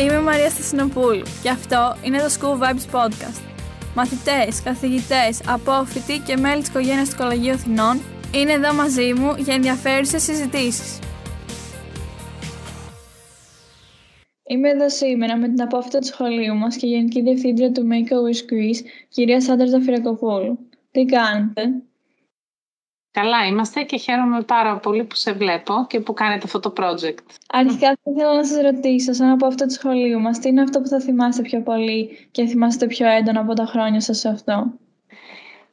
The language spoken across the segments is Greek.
Είμαι η Μαρία Στασινοπούλου και αυτό είναι το School Vibes Podcast. Μαθητές, καθηγητές, απόφοιτοι και μέλη της οικογένειας του Κολεγίου Αθηνών είναι εδώ μαζί μου για ενδιαφέρουσες συζητήσεις. Είμαι εδώ σήμερα με την απόφυτα του σχολείου μας και Γενική Διευθύντρια του Make a Wish Greece, κυρία Σάντρα Ζαφυρακοπούλου. Τι κάνετε; Καλά είμαστε και χαίρομαι πάρα πολύ που σε βλέπω και που κάνετε αυτό το project. Αρχικά θα ήθελα να σας ρωτήσω, σαν από αυτό το σχολείο μας, τι είναι αυτό που θα θυμάστε πιο πολύ και θυμάστε πιο έντονα από τα χρόνια σας σε αυτό;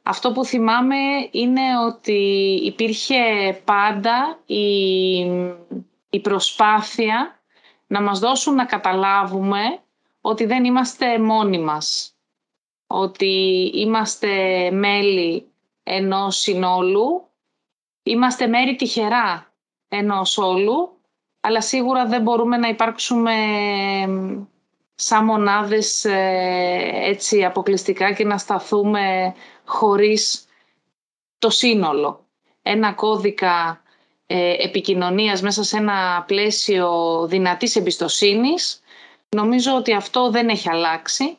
Αυτό που θυμάμαι είναι ότι υπήρχε πάντα η, η προσπάθεια να μας δώσουν να καταλάβουμε ότι δεν είμαστε μόνοι μας. Ότι είμαστε μέλη ενός συνόλου Είμαστε μέρη τυχερά ενός όλου, αλλά σίγουρα δεν μπορούμε να υπάρξουμε σαν μονάδες ε, έτσι αποκλειστικά και να σταθούμε χωρίς το σύνολο. Ένα κώδικα ε, επικοινωνίας μέσα σε ένα πλαίσιο δυνατής εμπιστοσύνης. Νομίζω ότι αυτό δεν έχει αλλάξει,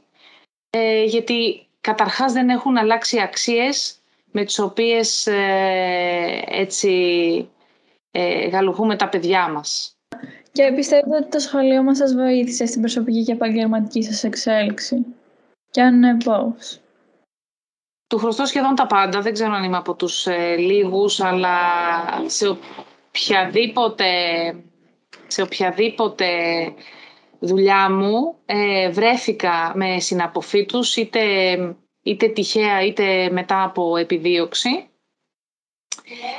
ε, γιατί καταρχάς δεν έχουν αλλάξει αξίες με τις οποίες ε, έτσι ε, γαλουχούμε τα παιδιά μας. Και πιστεύετε ότι το σχολείο μας σας βοήθησε στην προσωπική και επαγγελματική σας εξέλιξη; Και αν ναι, πώς; Του χρωστώ σχεδόν τα πάντα. Δεν ξέρω αν είμαι από τους ε, λίγους, αλλά σε οποιαδήποτε, σε οποιαδήποτε δουλειά μου ε, βρέθηκα με συναποφύτους, είτε είτε τυχαία είτε μετά από επιδίωξη.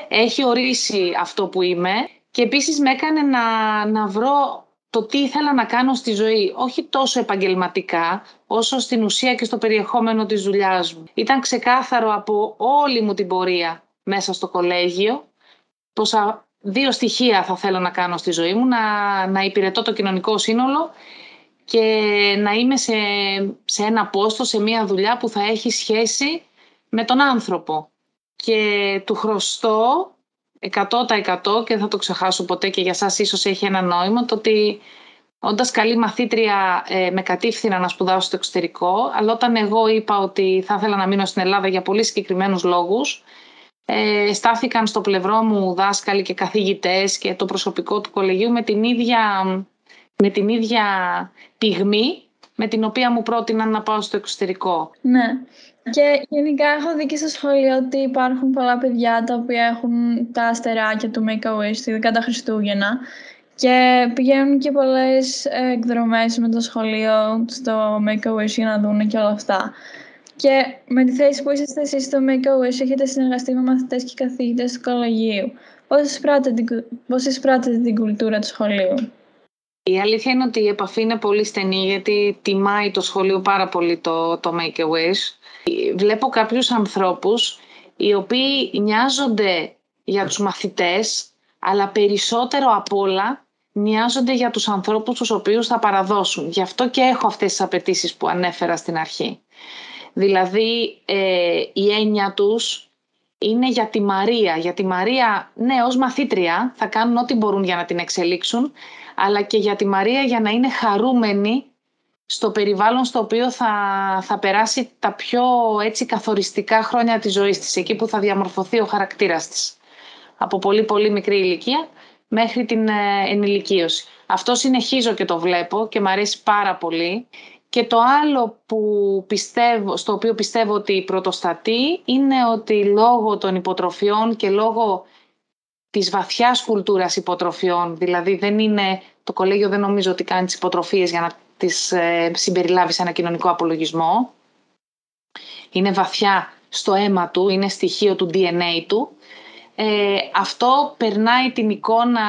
Έχει ορίσει αυτό που είμαι και επίσης με έκανε να, να βρω το τι ήθελα να κάνω στη ζωή, όχι τόσο επαγγελματικά, όσο στην ουσία και στο περιεχόμενο της δουλειάς μου. Ήταν ξεκάθαρο από όλη μου την πορεία μέσα στο κολέγιο, πως δύο στοιχεία θα θέλω να κάνω στη ζωή μου, να, να υπηρετώ το κοινωνικό σύνολο και να είμαι σε, σε ένα πόστο, σε μια δουλειά που θα έχει σχέση με τον άνθρωπο. Και του χρωστώ 100% και δεν θα το ξεχάσω ποτέ και για σας ίσως έχει ένα νόημα το ότι όντας καλή μαθήτρια ε, με κατήφθηνα να σπουδάσω στο εξωτερικό αλλά όταν εγώ είπα ότι θα ήθελα να μείνω στην Ελλάδα για πολύ συγκεκριμένους λόγους ε, στάθηκαν στο πλευρό μου δάσκαλοι και καθηγητές και το προσωπικό του κολεγίου με την ίδια με την ίδια πυγμή με την οποία μου πρότειναν να πάω στο εξωτερικό. Ναι. Και γενικά έχω δει και στο σχολείο ότι υπάρχουν πολλά παιδιά τα οποία έχουν τα αστεράκια του Make-A-Wish, ειδικά τα Χριστούγεννα. Και πηγαίνουν και πολλές εκδρομές με το σχολείο στο Make-A-Wish για να δουν και όλα αυτά. Και με τη θέση που είσαστε εσείς στο Make-A-Wish έχετε συνεργαστεί με μαθητές και καθηγητές του κολεγίου. Πώς εισπράτετε την κουλτούρα του σχολείου; Η αλήθεια είναι ότι η επαφή είναι πολύ στενή γιατί τιμάει το σχολείο πάρα πολύ το, το Make-A-Wish. Βλέπω κάποιους ανθρώπους οι οποίοι νοιάζονται για τους μαθητές αλλά περισσότερο απ' όλα νοιάζονται για τους ανθρώπους τους οποίους θα παραδώσουν. Γι' αυτό και έχω αυτές τις απαιτήσεις που ανέφερα στην αρχή. Δηλαδή ε, η έννοια τους είναι για τη Μαρία. Για τη Μαρία, ναι, ως μαθήτρια θα κάνουν ό,τι μπορούν για να την εξελίξουν αλλά και για τη Μαρία για να είναι χαρούμενη στο περιβάλλον στο οποίο θα, θα περάσει τα πιο έτσι καθοριστικά χρόνια της ζωής της, εκεί που θα διαμορφωθεί ο χαρακτήρας της. Από πολύ πολύ μικρή ηλικία μέχρι την ε, ενηλικίωση. Αυτό συνεχίζω και το βλέπω και μου αρέσει πάρα πολύ. Και το άλλο που πιστεύω, στο οποίο πιστεύω ότι πρωτοστατεί είναι ότι λόγω των υποτροφιών και λόγω της βαθιάς κουλτούρας υποτροφιών. Δηλαδή δεν είναι, το κολέγιο δεν νομίζω ότι κάνει τις υποτροφίες για να τις ε, συμπεριλάβεις σε ένα κοινωνικό απολογισμό. Είναι βαθιά στο αίμα του, είναι στοιχείο του DNA του. Ε, αυτό περνάει την εικόνα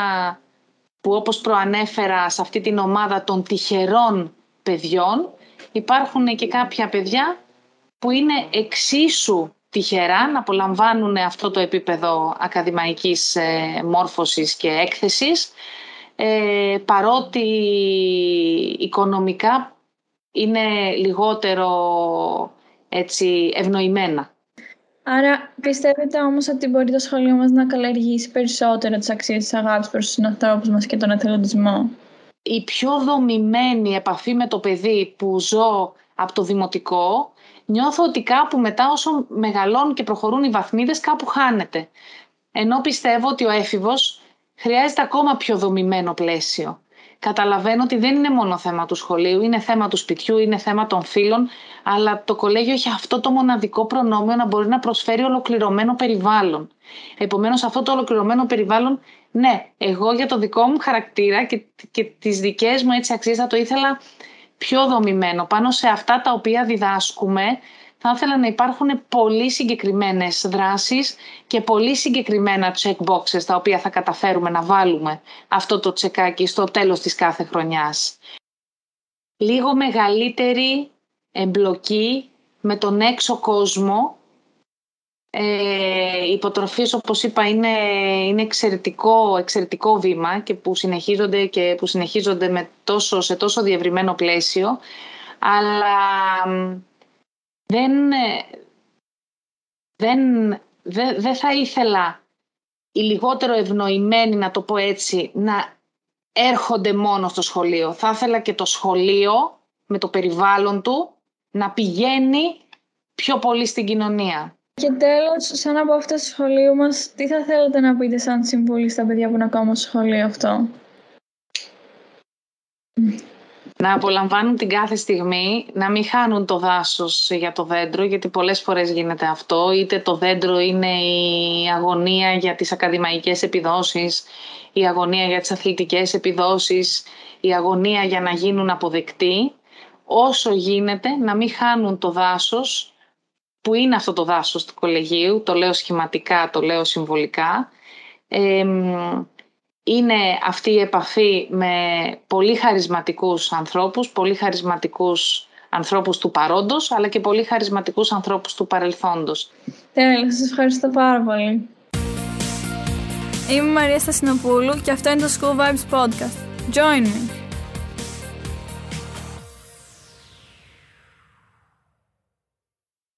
που όπως προανέφερα σε αυτή την ομάδα των τυχερών παιδιών υπάρχουν και κάποια παιδιά που είναι εξίσου τυχερά να απολαμβάνουν αυτό το επίπεδο ακαδημαϊκής ε, μόρφωσης και έκθεσης ε, παρότι οικονομικά είναι λιγότερο έτσι, ευνοημένα. Άρα πιστεύετε όμως ότι μπορεί το σχολείο μας να καλλιεργήσει περισσότερο τις αξίες της αγάπης προς τους ανθρώπους μας και τον εθελοντισμό; Η πιο δομημένη επαφή με το παιδί που ζω από το δημοτικό, νιώθω ότι κάπου μετά όσο μεγαλώνουν και προχωρούν οι βαθμίδες κάπου χάνεται. Ενώ πιστεύω ότι ο έφηβος χρειάζεται ακόμα πιο δομημένο πλαίσιο. Καταλαβαίνω ότι δεν είναι μόνο θέμα του σχολείου, είναι θέμα του σπιτιού, είναι θέμα των φίλων, αλλά το κολέγιο έχει αυτό το μοναδικό προνόμιο να μπορεί να προσφέρει ολοκληρωμένο περιβάλλον. Επομένως αυτό το ολοκληρωμένο περιβάλλον, ναι, εγώ για το δικό μου χαρακτήρα και, και τις δικές μου έτσι αξίες θα το ήθελα πιο δομημένο πάνω σε αυτά τα οποία διδάσκουμε θα ήθελα να υπάρχουν πολύ συγκεκριμένες δράσεις και πολύ συγκεκριμένα checkboxes τα οποία θα καταφέρουμε να βάλουμε αυτό το τσεκάκι στο τέλος της κάθε χρονιάς. Λίγο μεγαλύτερη εμπλοκή με τον έξω κόσμο. Ε, οι υποτροφίες, όπως είπα, είναι, είναι εξαιρετικό, εξαιρετικό βήμα και που συνεχίζονται, και που συνεχίζονται με τόσο, σε τόσο διευρυμένο πλαίσιο. Αλλά δεν, ε, δεν, δεν, δεν θα ήθελα οι λιγότερο ευνοημένοι, να το πω έτσι, να έρχονται μόνο στο σχολείο. Θα ήθελα και το σχολείο με το περιβάλλον του να πηγαίνει πιο πολύ στην κοινωνία. Και τέλος, σαν από αυτό το σχολείο μας, τι θα θέλετε να πείτε σαν συμβουλή στα παιδιά που είναι ακόμα στο σχολείο αυτό; Να απολαμβάνουν την κάθε στιγμή, να μην χάνουν το δάσος για το δέντρο, γιατί πολλές φορές γίνεται αυτό. Είτε το δέντρο είναι η αγωνία για τις ακαδημαϊκές επιδόσεις, η αγωνία για τις αθλητικές επιδόσεις, η αγωνία για να γίνουν αποδεκτοί. Όσο γίνεται να μην χάνουν το δάσος, που είναι αυτό το δάσος του κολεγίου, το λέω σχηματικά, το λέω συμβολικά, είναι αυτή η επαφή με πολύ χαρισματικούς ανθρώπους, πολύ χαρισματικούς ανθρώπους του παρόντος, αλλά και πολύ χαρισματικούς ανθρώπους του παρελθόντος. Τέλεια, σας ευχαριστώ πάρα πολύ. Είμαι η Μαρία Στασινοπούλου και αυτό είναι το School Vibes Podcast. Join me!